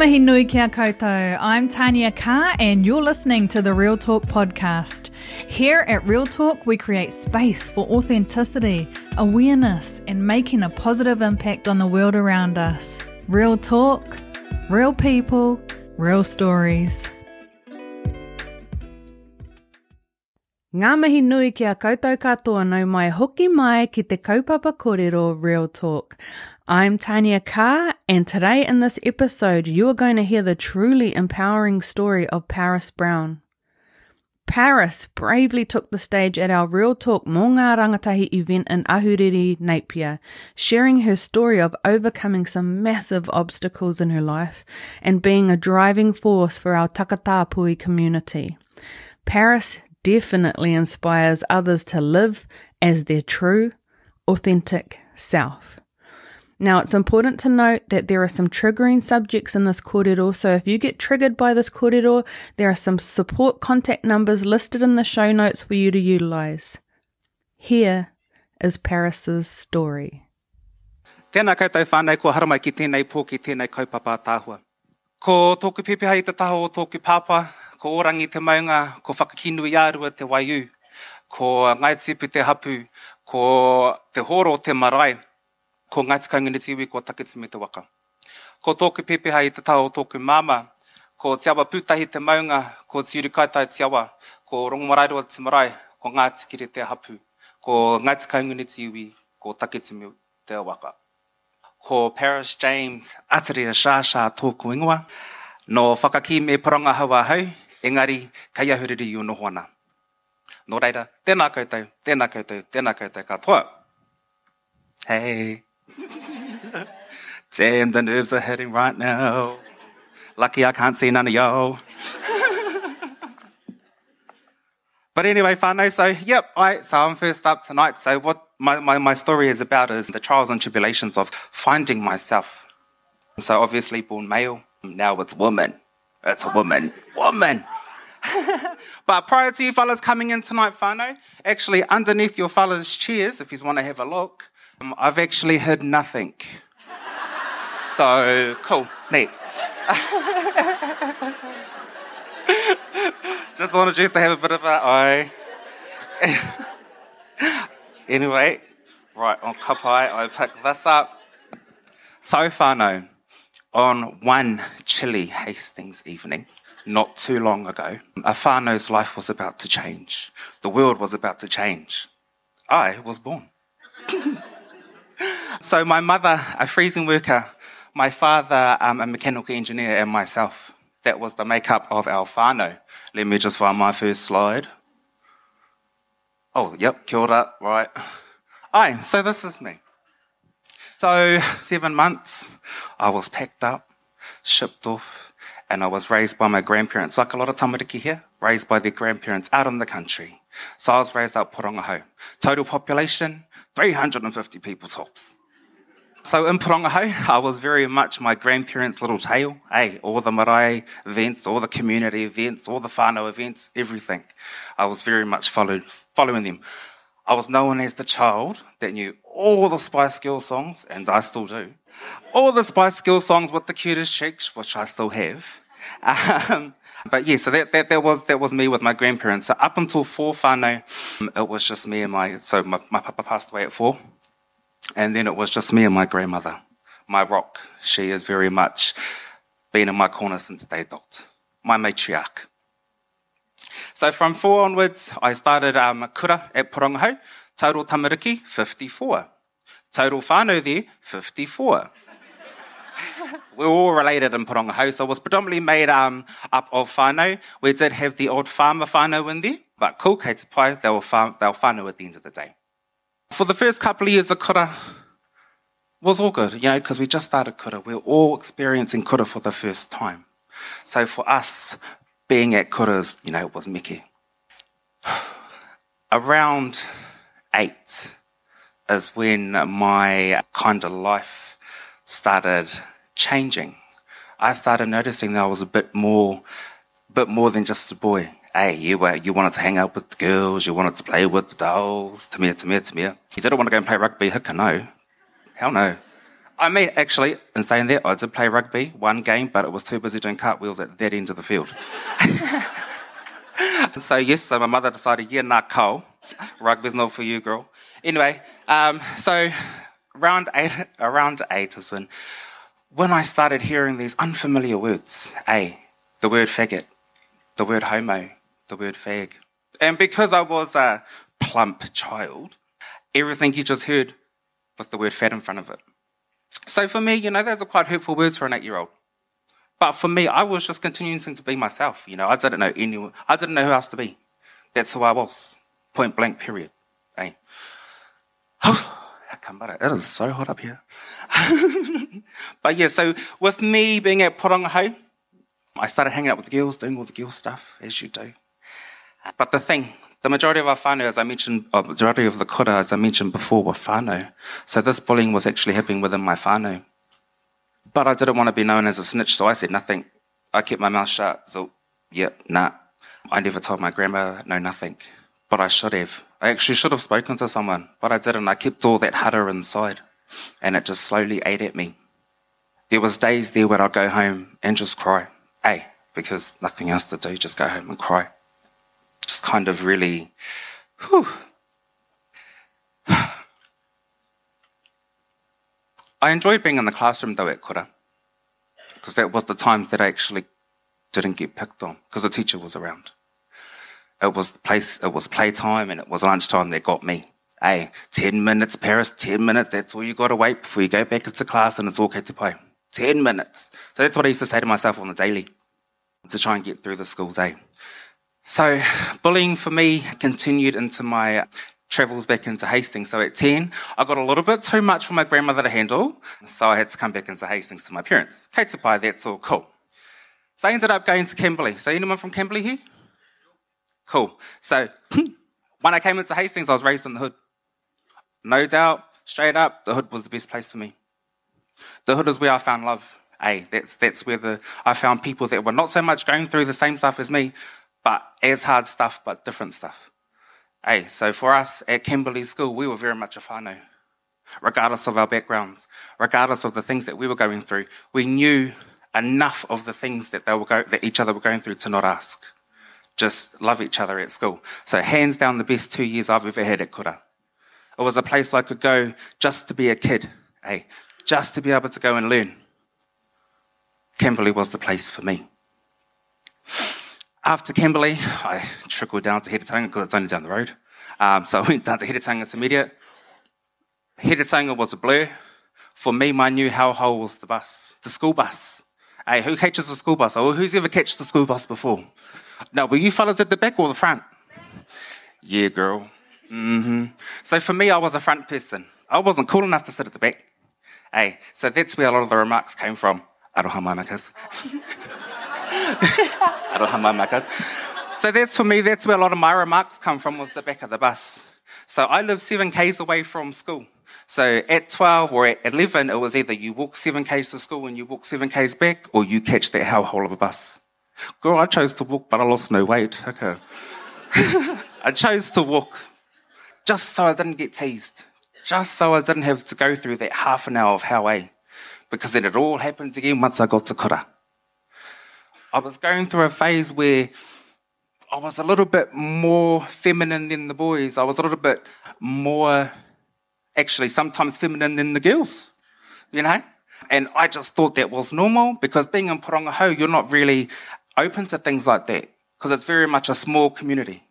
Mihi nui kia koutou. I'm Tania Carr, and you're listening to the Real Talk podcast. Here at Real Talk, we create space for authenticity, awareness, and making a positive impact on the world around us. Real talk, real people, real stories. Ngā mihi nui kia koutou katoa nau mai hoki mai ki te kaupapa kōrero Real Talk. I'm Tania Carr, and today in this episode, you are going to hear the truly empowering story of Paris Brown. Paris bravely took the stage at our Real Talk Mō Ngā Rangatahi event in Ahuriri, Napier, sharing her story of overcoming some massive obstacles in her life and being a driving force for our Takatapui community. Paris definitely inspires others to live as their true, authentic self. Now, it's important to note that there are some triggering subjects in this kōrero, so if you get triggered by this kōrero, there are some support contact numbers listed in the show notes for you to utilize. Here is Paris's story. Tēnā koutou whānau, ko haramai ki tēnei pō ki tēnei kaupapa tāhua. Ko tōku pepeha i te taho o tōku pāpā, ko orangi te maunga, ko whakakinui ārua te waiu, ko ngaitipu te hapu, ko te horo te marae, ko Ngāti Kaungani Tiwi ko Takiti me te waka. Ko tōku pepeha i te tau tōku māma, ko te awa pūtahi te maunga, ko te kaitai te awa, ko rongomarairoa te marae, ko Ngāti te hapu, ko Ngāti Kaungani Tiwi ko Takiti me te waka. Ko Paris James, ataria shāshā tōku ingoa, no whakaki me paranga hawa hau, engari kai ahuriri i uno hoana. Nō reira, tēnā koutou, tēnā koutou, tēnā koutou katoa. Hey. Damn, the nerves are hitting right now. Lucky I can't see none of y'all. but anyway, whānau, so yep, I, so I'm first up tonight. So what my, my, my story is about is the trials and tribulations of finding myself. So obviously born male, now it's woman. It's a woman. Woman! but prior to you fellas coming in tonight, Fano, actually underneath your fellas' chairs, if you want to have a look, um, I've actually hid nothing. so, cool, neat. Just wanted you to have a bit of a eye. anyway, right, on kapai, I picked this up. So whānau, on one chilly Hastings evening, not too long ago, a whānau's life was about to change. The world was about to change. I was born. so my mother, a freezing worker, my father, um, a mechanical engineer, and myself. That was the makeup of Alfano. Let me just find my first slide. Oh, yep, kia ora, right. Aye, so this is me. So, seven months, I was packed up, shipped off, and I was raised by my grandparents, like a lot of tamariki here, raised by their grandparents out in the country. So I was raised up Pōrangahau. Total population, 350 people tops. So in Pōrangahau, I was very much my grandparents' little tail. Hey, all the marae events, all the community events, all the whānau events, everything. I was very much followed, following them. I was known as the child that knew all the Spice Girls songs, and I still do. All the Spice Girls songs with the cutest cheeks, which I still have. Um, but yeah, so that, that, that was that was me with my grandparents. So up until four whānau, it was just me and my so my, my papa passed away at four. And then it was just me and my grandmother, my rock. She has very much been in my corner since day dot, my matriarch. So from four onwards, I started um, kura at Pōrangahau, total tamariki, 54. Total whānau there, 54. We're all related in Pōrangahau, so it was predominantly made um, up of whānau. We did have the old farmer whānau in there, but cool, kei te pai, they were, farm, they were whānau at the end of the day. For the first couple of years of kura was all good, you know, because we just started kura. We are all experiencing kura for the first time. So for us, being at kuras, you know, it was Mickey. Around eight is when my kind of life started changing. I started noticing that I was a bit more bit more than just a boy. Hey, you were, you wanted to hang out with the girls, you wanted to play with the dolls, me, to me. You didn't want to go and play rugby, hicka, no. Hell no. I mean, actually, in saying that, I did play rugby one game, but it was too busy doing cartwheels at that end of the field. so, yes, so my mother decided, yeah, nah, Cole, rugby's not for you, girl. Anyway, um, so round eight, around eight is when, when I started hearing these unfamiliar words. A, the word faggot, the word homo, the word fag. And because I was a plump child, everything you just heard was the word fat in front of it. So for me, you know, those are quite hurtful words for an eight year old. But for me, I was just continuing to be myself. You know, I didn't know anyone, I didn't know who else to be. That's who I was. Point blank, period. Hey. I come by it. Is so hot up here. but yeah, so with me being at Pōrangahau, I started hanging out with the girls, doing all the girl stuff, as you do. But the thing, the majority of our whānau, as I mentioned, or majority of the kura, as I mentioned before, were whānau. So this bullying was actually happening within my whānau. But I didn't want to be known as a snitch, so I said nothing. I kept my mouth shut. So, yeah, nah. I never told my grandma, no, nothing. But I should have. I actually should have spoken to someone, but I didn't. I kept all that hara inside, and it just slowly ate at me. There was days there where I'd go home and just cry. A, because nothing else to do, just go home and cry kind of really, whew. I enjoyed being in the classroom though at Kura, because that was the times that I actually didn't get picked on, because the teacher was around. It was the place, it was playtime and it was lunchtime that got me. Hey, 10 minutes, Paris, 10 minutes, that's all you gotta wait before you go back into class and it's all okay to play. 10 minutes. So that's what I used to say to myself on the daily to try and get through the school day. So bullying for me continued into my travels back into Hastings. So at 10, I got a little bit too much for my grandmother to handle. So I had to come back into Hastings to my parents. Kate Tapai, that's all cool. So I ended up going to Kimberley. So anyone from Kimberley here? Cool. So when I came into Hastings, I was raised in the hood. No doubt, straight up, the hood was the best place for me. The hood is where I found love. Hey, that's, that's where the, I found people that were not so much going through the same stuff as me, but as hard stuff, but different stuff. Hey, so for us at Kimberley School, we were very much a whānau. Regardless of our backgrounds, regardless of the things that we were going through, we knew enough of the things that they were go- that each other were going through to not ask. Just love each other at school. So hands down the best two years I've ever had at Kura. It was a place I could go just to be a kid, hey, just to be able to go and learn. Kimberley was the place for me. After Kimberley, I trickled down to Heretaunga because it's only down the road. Um, so I went down to Heretaunga intermediate. Heretaunga was a blur. For me, my new hellhole was the bus, the school bus. Hey, who catches the school bus? Or who's ever catched the school bus before? No, were you fellas at the back or the front? Yeah, girl. Mm-hmm. So for me, I was a front person. I wasn't cool enough to sit at the back. Hey, so that's where a lot of the remarks came from. Aroha mamakas. I don't have my markers. So that's for me, that's where a lot of my remarks come from, was the back of the bus. So I live seven Ks away from school. So at 12 or at 11, it was either you walk seven Ks to school and you walk seven Ks back, or you catch that hellhole of a bus. Girl, I chose to walk, but I lost no weight. Okay. I chose to walk just so I didn't get teased. Just so I didn't have to go through that half an hour of eh? Because then it all happened again once I got to Kura. I was going through a phase where I was a little bit more feminine than the boys. I was a little bit more, actually, sometimes feminine than the girls, you know? And I just thought that was normal because being in Pōrangahau, you're not really open to things like that because it's very much a small community,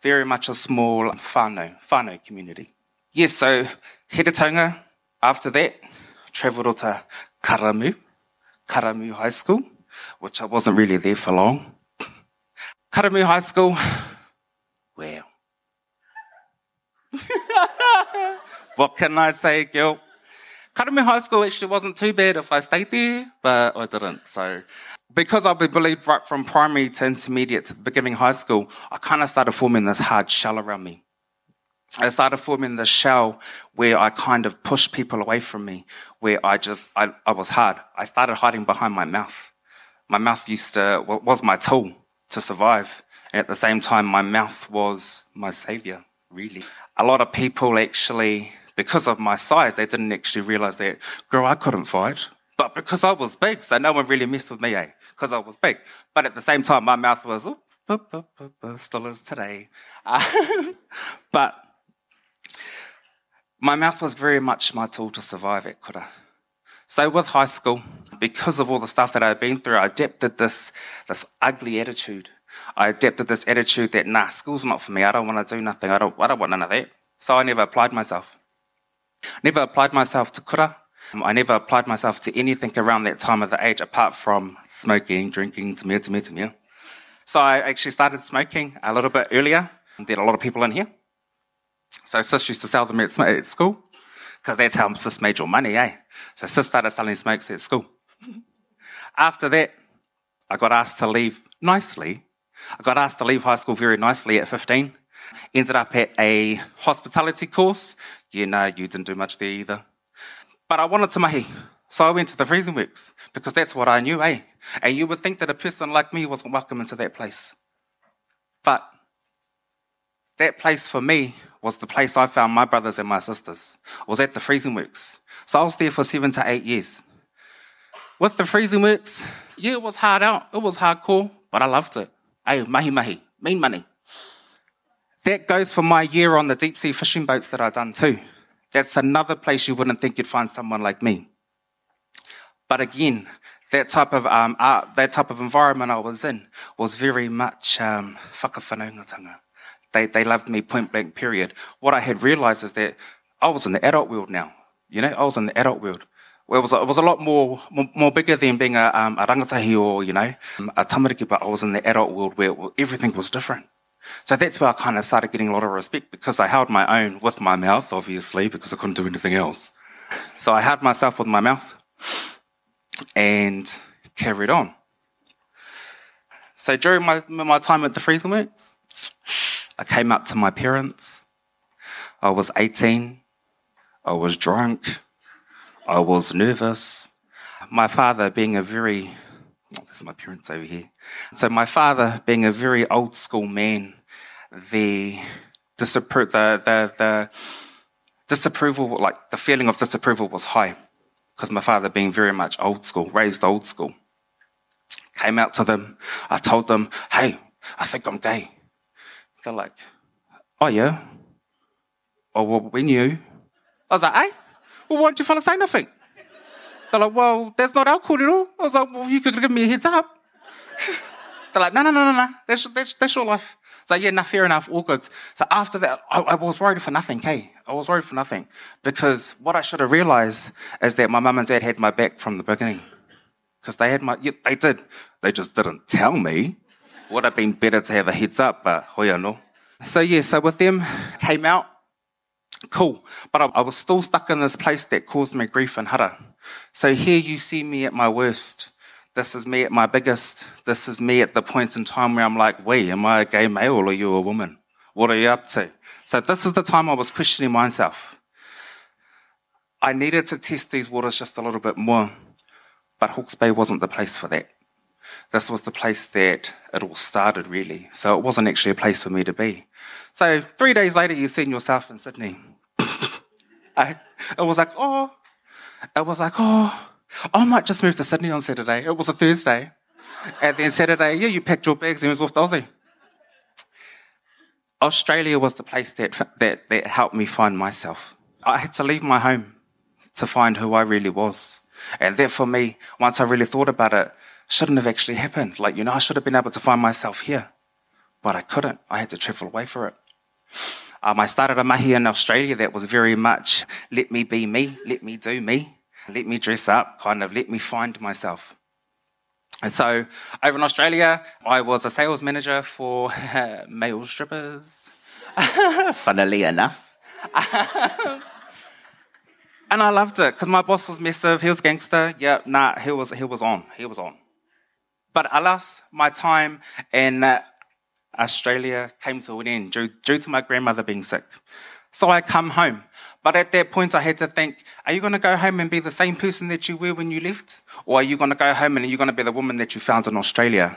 very much a small whānau, whānau community. Yes, so Heretaunga, after that, travelled to Karamu, Karamu High School which I wasn't really there for long. Karamu High School, well. what can I say, girl? Karamu High School actually wasn't too bad if I stayed there, but I didn't. So, because I believed right from primary to intermediate to beginning high school, I kind of started forming this hard shell around me. I started forming this shell where I kind of pushed people away from me, where I just, I, I was hard. I started hiding behind my mouth my mouth used to was my tool. to survive. And at the same time, my mouth was my savior, really. A lot of people actually, because of my size, they didn't actually realize that, girl, I couldn't fight. But because I was big, so no one really messed with me, eh? Because I was big. But at the same time, my mouth was, still is today. Uh, but my mouth was very much my tool to survive at Kura. So with high school, because of all the stuff that I'd been through, I adapted this, this ugly attitude. I adapted this attitude that, nah, school's not for me. I don't want to do nothing. I don't, I don't want none of that. So I never applied myself. Never applied myself to kura. I never applied myself to anything around that time of the age apart from smoking, drinking, to me, to me, to me. So I actually started smoking a little bit earlier than a lot of people in here. So sis used to sell them at, at school because that's how sis made your money, eh? So sis started selling smokes at school. After that, I got asked to leave nicely. I got asked to leave high school very nicely at 15. Ended up at a hospitality course. You know, you didn't do much there either. But I wanted to mahi. So I went to the freezing works because that's what I knew, eh? And you would think that a person like me wasn't welcome into that place. But that place for me was the place I found my brothers and my sisters, was at the freezing works. So I was there for seven to eight years. With the freezing works, yeah, it was hard out. It was hardcore, but I loved it. Hey, mahi mahi, mean money. That goes for my year on the deep sea fishing boats that I've done too. That's another place you wouldn't think you'd find someone like me. But again, that type of um, art, that type of environment I was in was very much um, whakawhanaungatanga. They, they loved me point blank, period. What I had realized is that I was in the adult world now. You know, I was in the adult world. Well, it was, it was a lot more, more, more bigger than being a, um, a rangatahi or, you know, a tamariki, but I was in the adult world where everything was different. So that's where I kind of started getting a lot of respect because I held my own with my mouth, obviously, because I couldn't do anything else. So I held myself with my mouth and carried on. So during my, my time at the freezing works, I came up to my parents. I was 18. I was drunk. I was nervous. My father being a very, this is my parents over here. So my father being a very old school man, the disapproval, the, the, the disapproval, like the feeling of disapproval was high because my father being very much old school, raised old school. Came out to them. I told them, hey, I think I'm gay. They're like, oh yeah? Oh, well, we knew. I was like, hey? Well, why don't you fellas say nothing? They're like, well, that's not our at all. I was like, well, you could give me a heads up. They're like, no, no, no, no, no. That's, that's, that's your life. So yeah, no, fair enough, all good. So after that, I, I, was worried for nothing, okay? I was worried for nothing. Because what I should have realized is that my mum and dad had my back from the beginning. Because they had my, yeah, they did. They just didn't tell me. Would have been better to have a heads up, but hoya no. So yeah, so with them, came out, Cool. But I, I, was still stuck in this place that caused me grief and hara. So here you see me at my worst. This is me at my biggest. This is me at the point in time where I'm like, wait, am I a gay male or are you a woman? What are you up to? So this is the time I was questioning myself. I needed to test these waters just a little bit more, but Hawke's Bay wasn't the place for that. This was the place that it all started, really. So it wasn't actually a place for me to be. So three days later, you've seen yourself in Sydney. I, was like, oh, it was like, oh, I might just move to Sydney on Saturday. It was a Thursday. And then Saturday, yeah, you packed your bags and was off to Aussie. Australia was the place that, that, that helped me find myself. I had to leave my home to find who I really was. And that for me, once I really thought about it, shouldn't have actually happened. Like, you know, I should have been able to find myself here, but I couldn't. I had to travel away for it. Um, I started a mahi in Australia that was very much let me be me, let me do me, let me dress up, kind of let me find myself. And so over in Australia, I was a sales manager for male strippers, funnily enough. and I loved it because my boss was massive. He was gangster. Yeah, nah, he was, he was on. He was on. But alas, my time in Australia came to an end due, due to my grandmother being sick. So I come home. But at that point, I had to think, are you going to go home and be the same person that you were when you left? Or are you going to go home and are you going to be the woman that you found in Australia?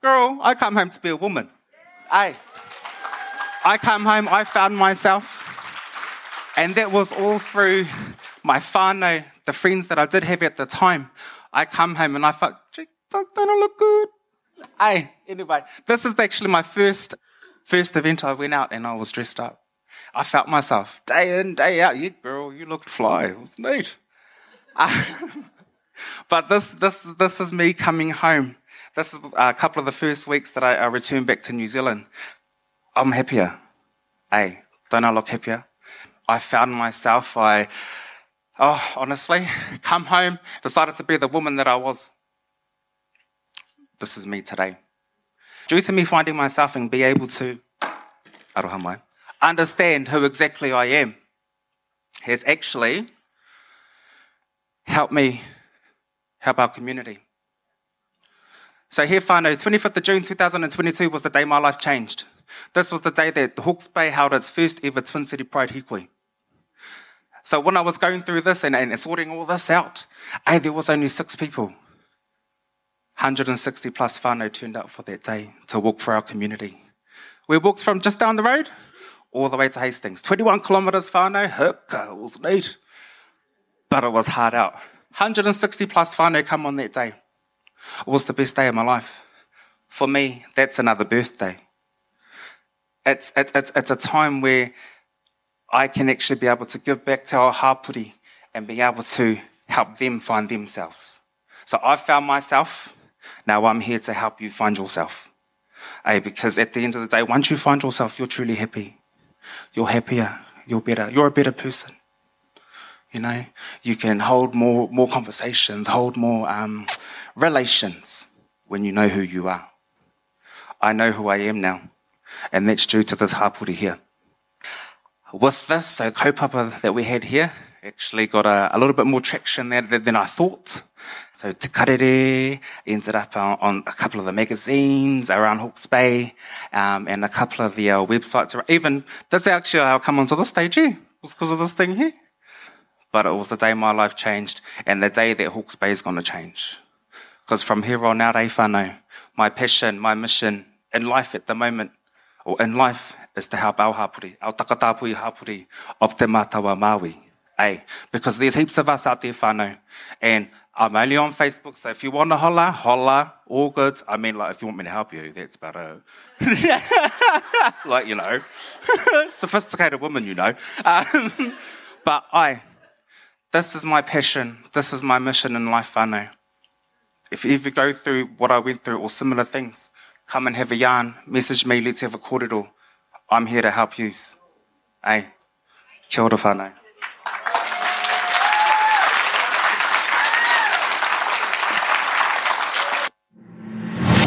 Girl, I come home to be a woman. Hey. I come home, I found myself. And that was all through my whānau, the friends that I did have at the time. I come home and I thought, don't I look good? Hey, anyway, this is actually my first first event I went out and I was dressed up. I felt myself day in, day out. You girl, you looked fly. It was neat. but this, this, this is me coming home. This is uh, a couple of the first weeks that I, I returned back to New Zealand. I'm happier. Hey, don't I look happier? I found myself, I, oh, honestly, come home, decided to be the woman that I was. This is me today. Due to me finding myself and be able to, arohamai, understand who exactly I am, has actually helped me help our community. So here, whānau, 25th of June 2022 was the day my life changed. This was the day that Hawke's Bay held its first ever Twin City Pride Hīkoi. So when I was going through this and, and sorting all this out, hey, there was only six people. 160 plus whānau turned up for that day to walk for our community. We walked from just down the road all the way to Hastings. 21 kilometres whānau, hurka, it was neat. But it was hard out. 160 plus whānau come on that day. It was the best day of my life. For me, that's another birthday. It's, it's, it's a time where I can actually be able to give back to our hapuri and be able to help them find themselves. So I found myself. Now I'm here to help you find yourself. Hey, because at the end of the day, once you find yourself, you're truly happy. You're happier. You're better. You're a better person. You know, you can hold more, more conversations, hold more um, relations when you know who you are. I know who I am now, and that's due to this hapuri here with this, so kaupapa that we had here actually got a, a little bit more traction there than I thought. So Te Karere ended up on, on, a couple of the magazines around Hawke's Bay um, and a couple of the uh, websites. Even, that's actually how I come onto the stage here. Was because of this thing here. But it was the day my life changed and the day that Hawke's Bay is going to change. Because from here on out, I know my passion, my mission in life at the moment, or in life, is to help our hapuri, our takatapui hapuri of Te Matau a Māui. Hey, because there's heaps of us out there, whānau. And I'm only on Facebook, so if you want to holla, holla, all good. I mean, like, if you want me to help you, that's about it. like, you know, sophisticated woman, you know. Um, but I, this is my passion. This is my mission in life, whānau. If you ever go through what I went through or similar things, come and have a yarn, message me, let's have a cordial. I'm here to help you. Hey, kia ora whānau.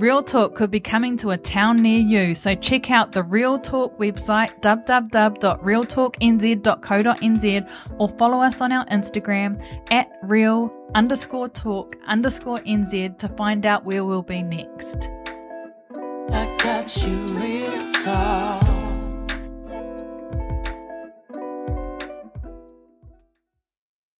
Real Talk could be coming to a town near you, so check out the Real Talk website www.realtalknz.co.nz or follow us on our Instagram at real underscore talk underscore nz to find out where we'll be next. I got you real talk.